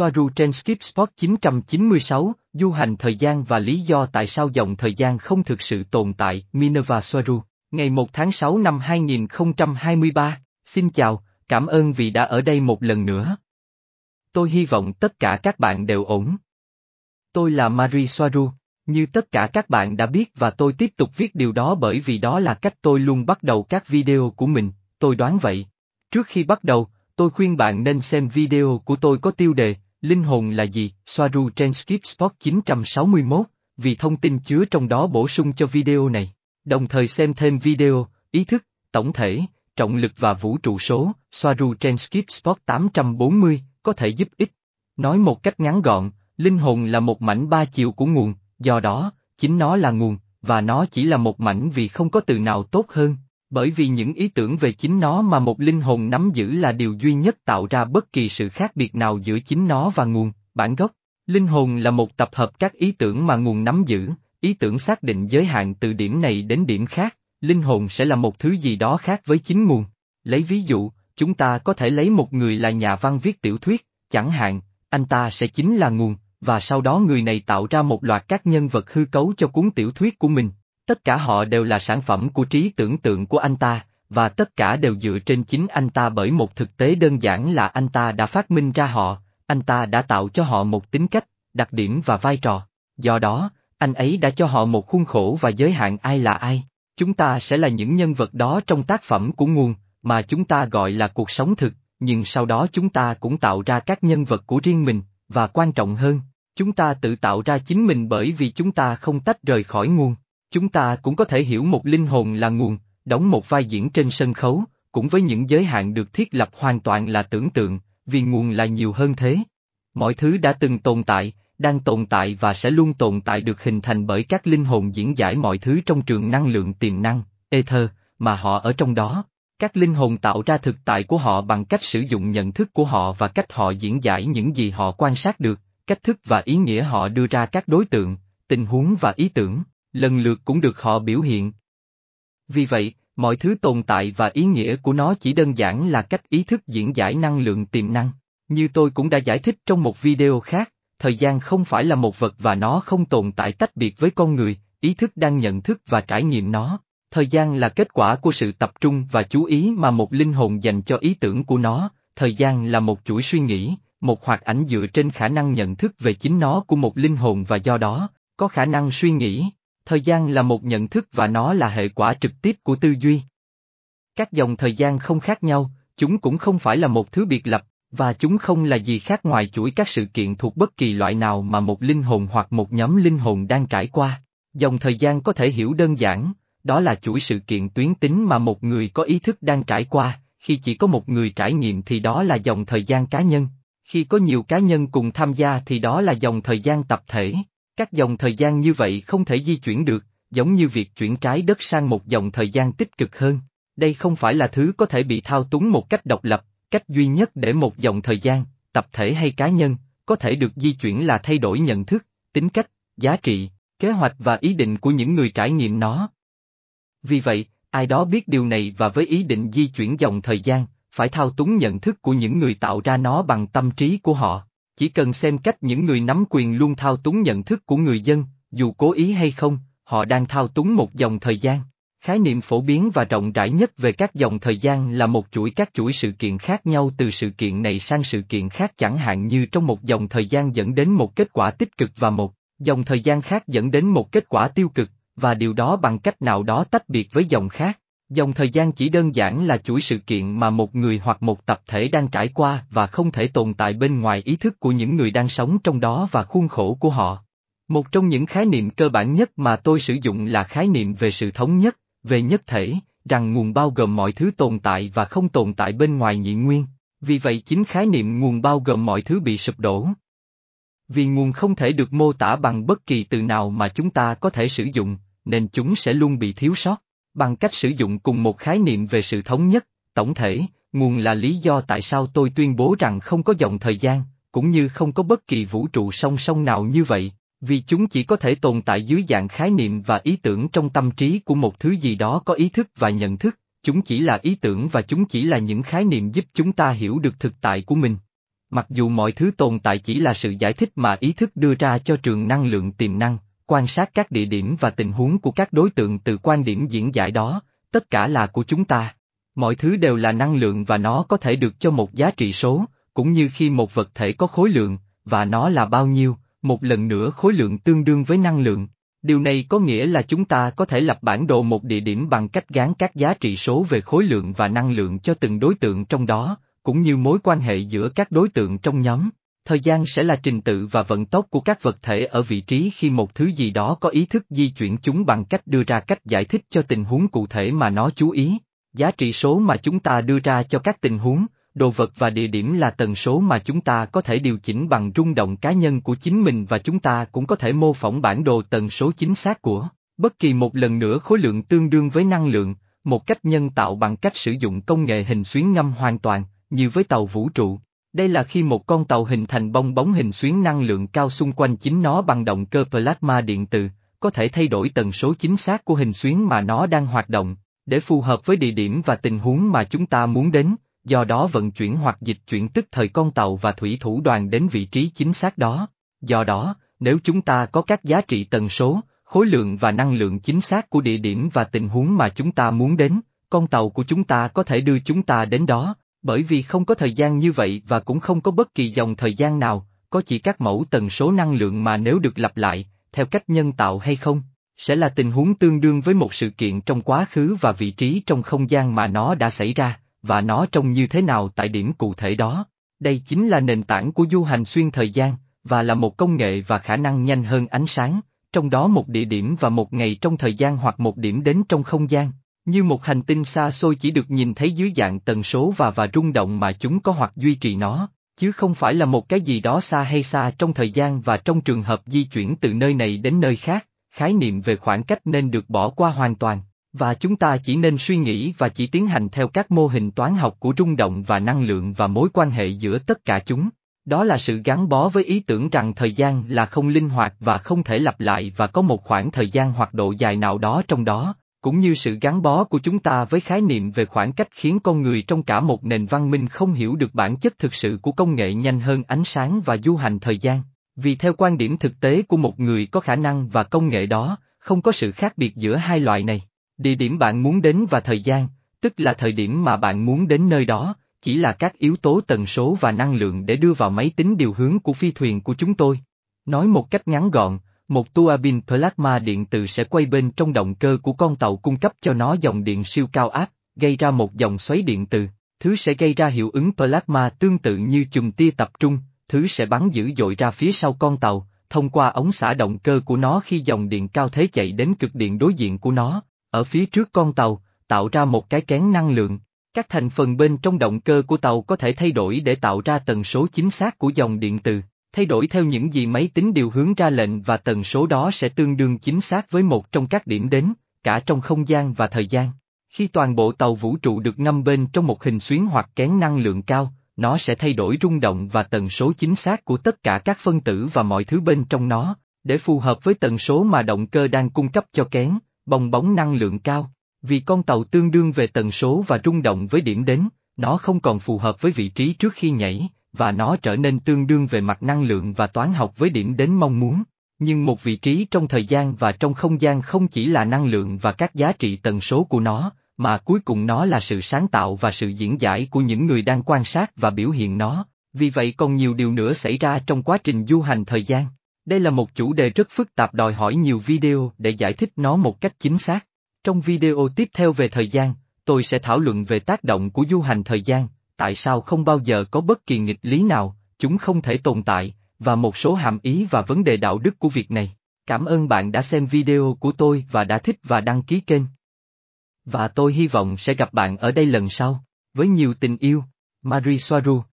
Soaru trên Skip Spot 996, du hành thời gian và lý do tại sao dòng thời gian không thực sự tồn tại, Minerva Soaru, ngày 1 tháng 6 năm 2023, xin chào, cảm ơn vì đã ở đây một lần nữa. Tôi hy vọng tất cả các bạn đều ổn. Tôi là Marie Soaru, như tất cả các bạn đã biết và tôi tiếp tục viết điều đó bởi vì đó là cách tôi luôn bắt đầu các video của mình, tôi đoán vậy. Trước khi bắt đầu, tôi khuyên bạn nên xem video của tôi có tiêu đề, Linh hồn là gì, Soaru trên Skip Spot 961, vì thông tin chứa trong đó bổ sung cho video này. Đồng thời xem thêm video, ý thức, tổng thể, trọng lực và vũ trụ số, Soaru trên Skip Spot 840, có thể giúp ích. Nói một cách ngắn gọn, linh hồn là một mảnh ba chiều của nguồn, do đó, chính nó là nguồn, và nó chỉ là một mảnh vì không có từ nào tốt hơn, bởi vì những ý tưởng về chính nó mà một linh hồn nắm giữ là điều duy nhất tạo ra bất kỳ sự khác biệt nào giữa chính nó và nguồn, bản gốc. Linh hồn là một tập hợp các ý tưởng mà nguồn nắm giữ, ý tưởng xác định giới hạn từ điểm này đến điểm khác, linh hồn sẽ là một thứ gì đó khác với chính nguồn. Lấy ví dụ, chúng ta có thể lấy một người là nhà văn viết tiểu thuyết, chẳng hạn, anh ta sẽ chính là nguồn, và sau đó người này tạo ra một loạt các nhân vật hư cấu cho cuốn tiểu thuyết của mình. Tất cả họ đều là sản phẩm của trí tưởng tượng của anh ta, và tất cả đều dựa trên chính anh ta bởi một thực tế đơn giản là anh ta đã phát minh ra họ, anh ta đã tạo cho họ một tính cách, đặc điểm và vai trò. Do đó, anh ấy đã cho họ một khuôn khổ và giới hạn ai là ai. Chúng ta sẽ là những nhân vật đó trong tác phẩm của nguồn, mà chúng ta gọi là cuộc sống thực, nhưng sau đó chúng ta cũng tạo ra các nhân vật của riêng mình, và quan trọng hơn, chúng ta tự tạo ra chính mình bởi vì chúng ta không tách rời khỏi nguồn. Chúng ta cũng có thể hiểu một linh hồn là nguồn, đóng một vai diễn trên sân khấu, cũng với những giới hạn được thiết lập hoàn toàn là tưởng tượng, vì nguồn là nhiều hơn thế. Mọi thứ đã từng tồn tại, đang tồn tại và sẽ luôn tồn tại được hình thành bởi các linh hồn diễn giải mọi thứ trong trường năng lượng tiềm năng, ether, mà họ ở trong đó. Các linh hồn tạo ra thực tại của họ bằng cách sử dụng nhận thức của họ và cách họ diễn giải những gì họ quan sát được, cách thức và ý nghĩa họ đưa ra các đối tượng, tình huống và ý tưởng, lần lượt cũng được họ biểu hiện. Vì vậy, mọi thứ tồn tại và ý nghĩa của nó chỉ đơn giản là cách ý thức diễn giải năng lượng tiềm năng. Như tôi cũng đã giải thích trong một video khác, thời gian không phải là một vật và nó không tồn tại tách biệt với con người, ý thức đang nhận thức và trải nghiệm nó. Thời gian là kết quả của sự tập trung và chú ý mà một linh hồn dành cho ý tưởng của nó, thời gian là một chuỗi suy nghĩ, một hoạt ảnh dựa trên khả năng nhận thức về chính nó của một linh hồn và do đó, có khả năng suy nghĩ. Thời gian là một nhận thức và nó là hệ quả trực tiếp của tư duy. Các dòng thời gian không khác nhau, chúng cũng không phải là một thứ biệt lập, và chúng không là gì khác ngoài chuỗi các sự kiện thuộc bất kỳ loại nào mà một linh hồn hoặc một nhóm linh hồn đang trải qua. Dòng thời gian có thể hiểu đơn giản, đó là chuỗi sự kiện tuyến tính mà một người có ý thức đang trải qua, khi chỉ có một người trải nghiệm thì đó là dòng thời gian cá nhân, khi có nhiều cá nhân cùng tham gia thì đó là dòng thời gian tập thể. Các dòng thời gian như vậy không thể di chuyển được, giống như việc chuyển trái đất sang một dòng thời gian tích cực hơn. Đây không phải là thứ có thể bị thao túng một cách độc lập, cách duy nhất để một dòng thời gian, tập thể hay cá nhân, có thể được di chuyển là thay đổi nhận thức, tính cách, giá trị, kế hoạch và ý định của những người trải nghiệm nó. Vì vậy, ai đó biết điều này và với ý định di chuyển dòng thời gian, phải thao túng nhận thức của những người tạo ra nó bằng tâm trí của họ. Chỉ cần xem cách những người nắm quyền luôn thao túng nhận thức của người dân, dù cố ý hay không, họ đang thao túng một dòng thời gian. Khái niệm phổ biến và rộng rãi nhất về các dòng thời gian là một chuỗi các chuỗi sự kiện khác nhau từ sự kiện này sang sự kiện khác chẳng hạn như trong một dòng thời gian dẫn đến một kết quả tích cực và một dòng thời gian khác dẫn đến một kết quả tiêu cực, và điều đó bằng cách nào đó tách biệt với dòng khác. Dòng thời gian chỉ đơn giản là chuỗi sự kiện mà một người hoặc một tập thể đang trải qua và không thể tồn tại bên ngoài ý thức của những người đang sống trong đó và khuôn khổ của họ. Một trong những khái niệm cơ bản nhất mà tôi sử dụng là khái niệm về sự thống nhất, về nhất thể, rằng nguồn bao gồm mọi thứ tồn tại và không tồn tại bên ngoài nhị nguyên, vì vậy chính khái niệm nguồn bao gồm mọi thứ bị sụp đổ. Vì nguồn không thể được mô tả bằng bất kỳ từ nào mà chúng ta có thể sử dụng, nên chúng sẽ luôn bị thiếu sót. Bằng cách sử dụng cùng một khái niệm về sự thống nhất, tổng thể, nguồn là lý do tại sao tôi tuyên bố rằng không có dòng thời gian, cũng như không có bất kỳ vũ trụ song song nào như vậy, vì chúng chỉ có thể tồn tại dưới dạng khái niệm và ý tưởng trong tâm trí của một thứ gì đó có ý thức và nhận thức, chúng chỉ là ý tưởng và chúng chỉ là những khái niệm giúp chúng ta hiểu được thực tại của mình. Mặc dù mọi thứ tồn tại chỉ là sự giải thích mà ý thức đưa ra cho trường năng lượng tiềm năng, quan sát các địa điểm và tình huống của các đối tượng từ quan điểm diễn giải đó, tất cả là của chúng ta. Mọi thứ đều là năng lượng và nó có thể được cho một giá trị số, cũng như khi một vật thể có khối lượng, và nó là bao nhiêu, một lần nữa khối lượng tương đương với năng lượng. Điều này có nghĩa là chúng ta có thể lập bản đồ một địa điểm bằng cách gán các giá trị số về khối lượng và năng lượng cho từng đối tượng trong đó, cũng như mối quan hệ giữa các đối tượng trong nhóm. Thời gian sẽ là trình tự và vận tốc của các vật thể ở vị trí khi một thứ gì đó có ý thức di chuyển chúng bằng cách đưa ra cách giải thích cho tình huống cụ thể mà nó chú ý. Giá trị số mà chúng ta đưa ra cho các tình huống, đồ vật và địa điểm là tần số mà chúng ta có thể điều chỉnh bằng rung động cá nhân của chính mình và chúng ta cũng có thể mô phỏng bản đồ tần số chính xác của bất kỳ một lần nữa khối lượng tương đương với năng lượng, một cách nhân tạo bằng cách sử dụng công nghệ hình xuyến ngâm hoàn toàn, như với tàu vũ trụ. Đây là khi một con tàu hình thành bong bóng hình xuyến năng lượng cao xung quanh chính nó bằng động cơ plasma điện từ, có thể thay đổi tần số chính xác của hình xuyến mà nó đang hoạt động, để phù hợp với địa điểm và tình huống mà chúng ta muốn đến, do đó vận chuyển hoặc dịch chuyển tức thời con tàu và thủy thủ đoàn đến vị trí chính xác đó. Do đó, nếu chúng ta có các giá trị tần số, khối lượng và năng lượng chính xác của địa điểm và tình huống mà chúng ta muốn đến, con tàu của chúng ta có thể đưa chúng ta đến đó, bởi vì không có thời gian như vậy và cũng không có bất kỳ dòng thời gian nào, có chỉ các mẫu tần số năng lượng mà nếu được lặp lại, theo cách nhân tạo hay không, sẽ là tình huống tương đương với một sự kiện trong quá khứ và vị trí trong không gian mà nó đã xảy ra, và nó trông như thế nào tại điểm cụ thể đó. Đây chính là nền tảng của du hành xuyên thời gian, và là một công nghệ và khả năng nhanh hơn ánh sáng, trong đó một địa điểm và một ngày trong thời gian hoặc một điểm đến trong không gian. Như một hành tinh xa xôi chỉ được nhìn thấy dưới dạng tần số và và rung động mà chúng có hoặc duy trì nó, chứ không phải là một cái gì đó xa hay xa trong thời gian và trong trường hợp di chuyển từ nơi này đến nơi khác, khái niệm về khoảng cách nên được bỏ qua hoàn toàn, và chúng ta chỉ nên suy nghĩ và chỉ tiến hành theo các mô hình toán học của rung động và năng lượng và mối quan hệ giữa tất cả chúng. Đó là sự gắn bó với ý tưởng rằng thời gian là không linh hoạt và không thể lặp lại và có một khoảng thời gian hoặc độ dài nào đó trong đó, cũng như sự gắn bó của chúng ta với khái niệm về khoảng cách khiến con người trong cả một nền văn minh không hiểu được bản chất thực sự của công nghệ nhanh hơn ánh sáng và du hành thời gian. Vì theo quan điểm thực tế của một người có khả năng và công nghệ đó, không có sự khác biệt giữa hai loại này. Địa điểm bạn muốn đến và thời gian, tức là thời điểm mà bạn muốn đến nơi đó, chỉ là các yếu tố tần số và năng lượng để đưa vào máy tính điều hướng của phi thuyền của chúng tôi. Nói một cách ngắn gọn, một tua bin plasma điện từ sẽ quay bên trong động cơ của con tàu cung cấp cho nó dòng điện siêu cao áp, gây ra một dòng xoáy điện từ, thứ sẽ gây ra hiệu ứng plasma tương tự như chùm tia tập trung, thứ sẽ bắn dữ dội ra phía sau con tàu, thông qua ống xả động cơ của nó khi dòng điện cao thế chạy đến cực điện đối diện của nó, ở phía trước con tàu, tạo ra một cái kén năng lượng. Các thành phần bên trong động cơ của tàu có thể thay đổi để tạo ra tần số chính xác của dòng điện từ thay đổi theo những gì máy tính điều hướng ra lệnh và tần số đó sẽ tương đương chính xác với một trong các điểm đến, cả trong không gian và thời gian. Khi toàn bộ tàu vũ trụ được ngâm bên trong một hình xuyến hoặc kén năng lượng cao, nó sẽ thay đổi rung động và tần số chính xác của tất cả các phân tử và mọi thứ bên trong nó, để phù hợp với tần số mà động cơ đang cung cấp cho kén, bong bóng năng lượng cao. Vì con tàu tương đương về tần số và rung động với điểm đến, nó không còn phù hợp với vị trí trước khi nhảy, và nó trở nên tương đương về mặt năng lượng và toán học với điểm đến mong muốn. Nhưng một vị trí trong thời gian và trong không gian không chỉ là năng lượng và các giá trị tần số của nó, mà cuối cùng nó là sự sáng tạo và sự diễn giải của những người đang quan sát và biểu hiện nó, vì vậy còn nhiều điều nữa xảy ra trong quá trình du hành thời gian. Đây là một chủ đề rất phức tạp đòi hỏi nhiều video để giải thích nó một cách chính xác. Trong video tiếp theo về thời gian, tôi sẽ thảo luận về tác động của du hành thời gian, tại sao không bao giờ có bất kỳ nghịch lý nào, chúng không thể tồn tại, và một số hàm ý và vấn đề đạo đức của việc này. Cảm ơn bạn đã xem video của tôi và đã thích và đăng ký kênh. Và tôi hy vọng sẽ gặp bạn ở đây lần sau, với nhiều tình yêu, Marie Soaru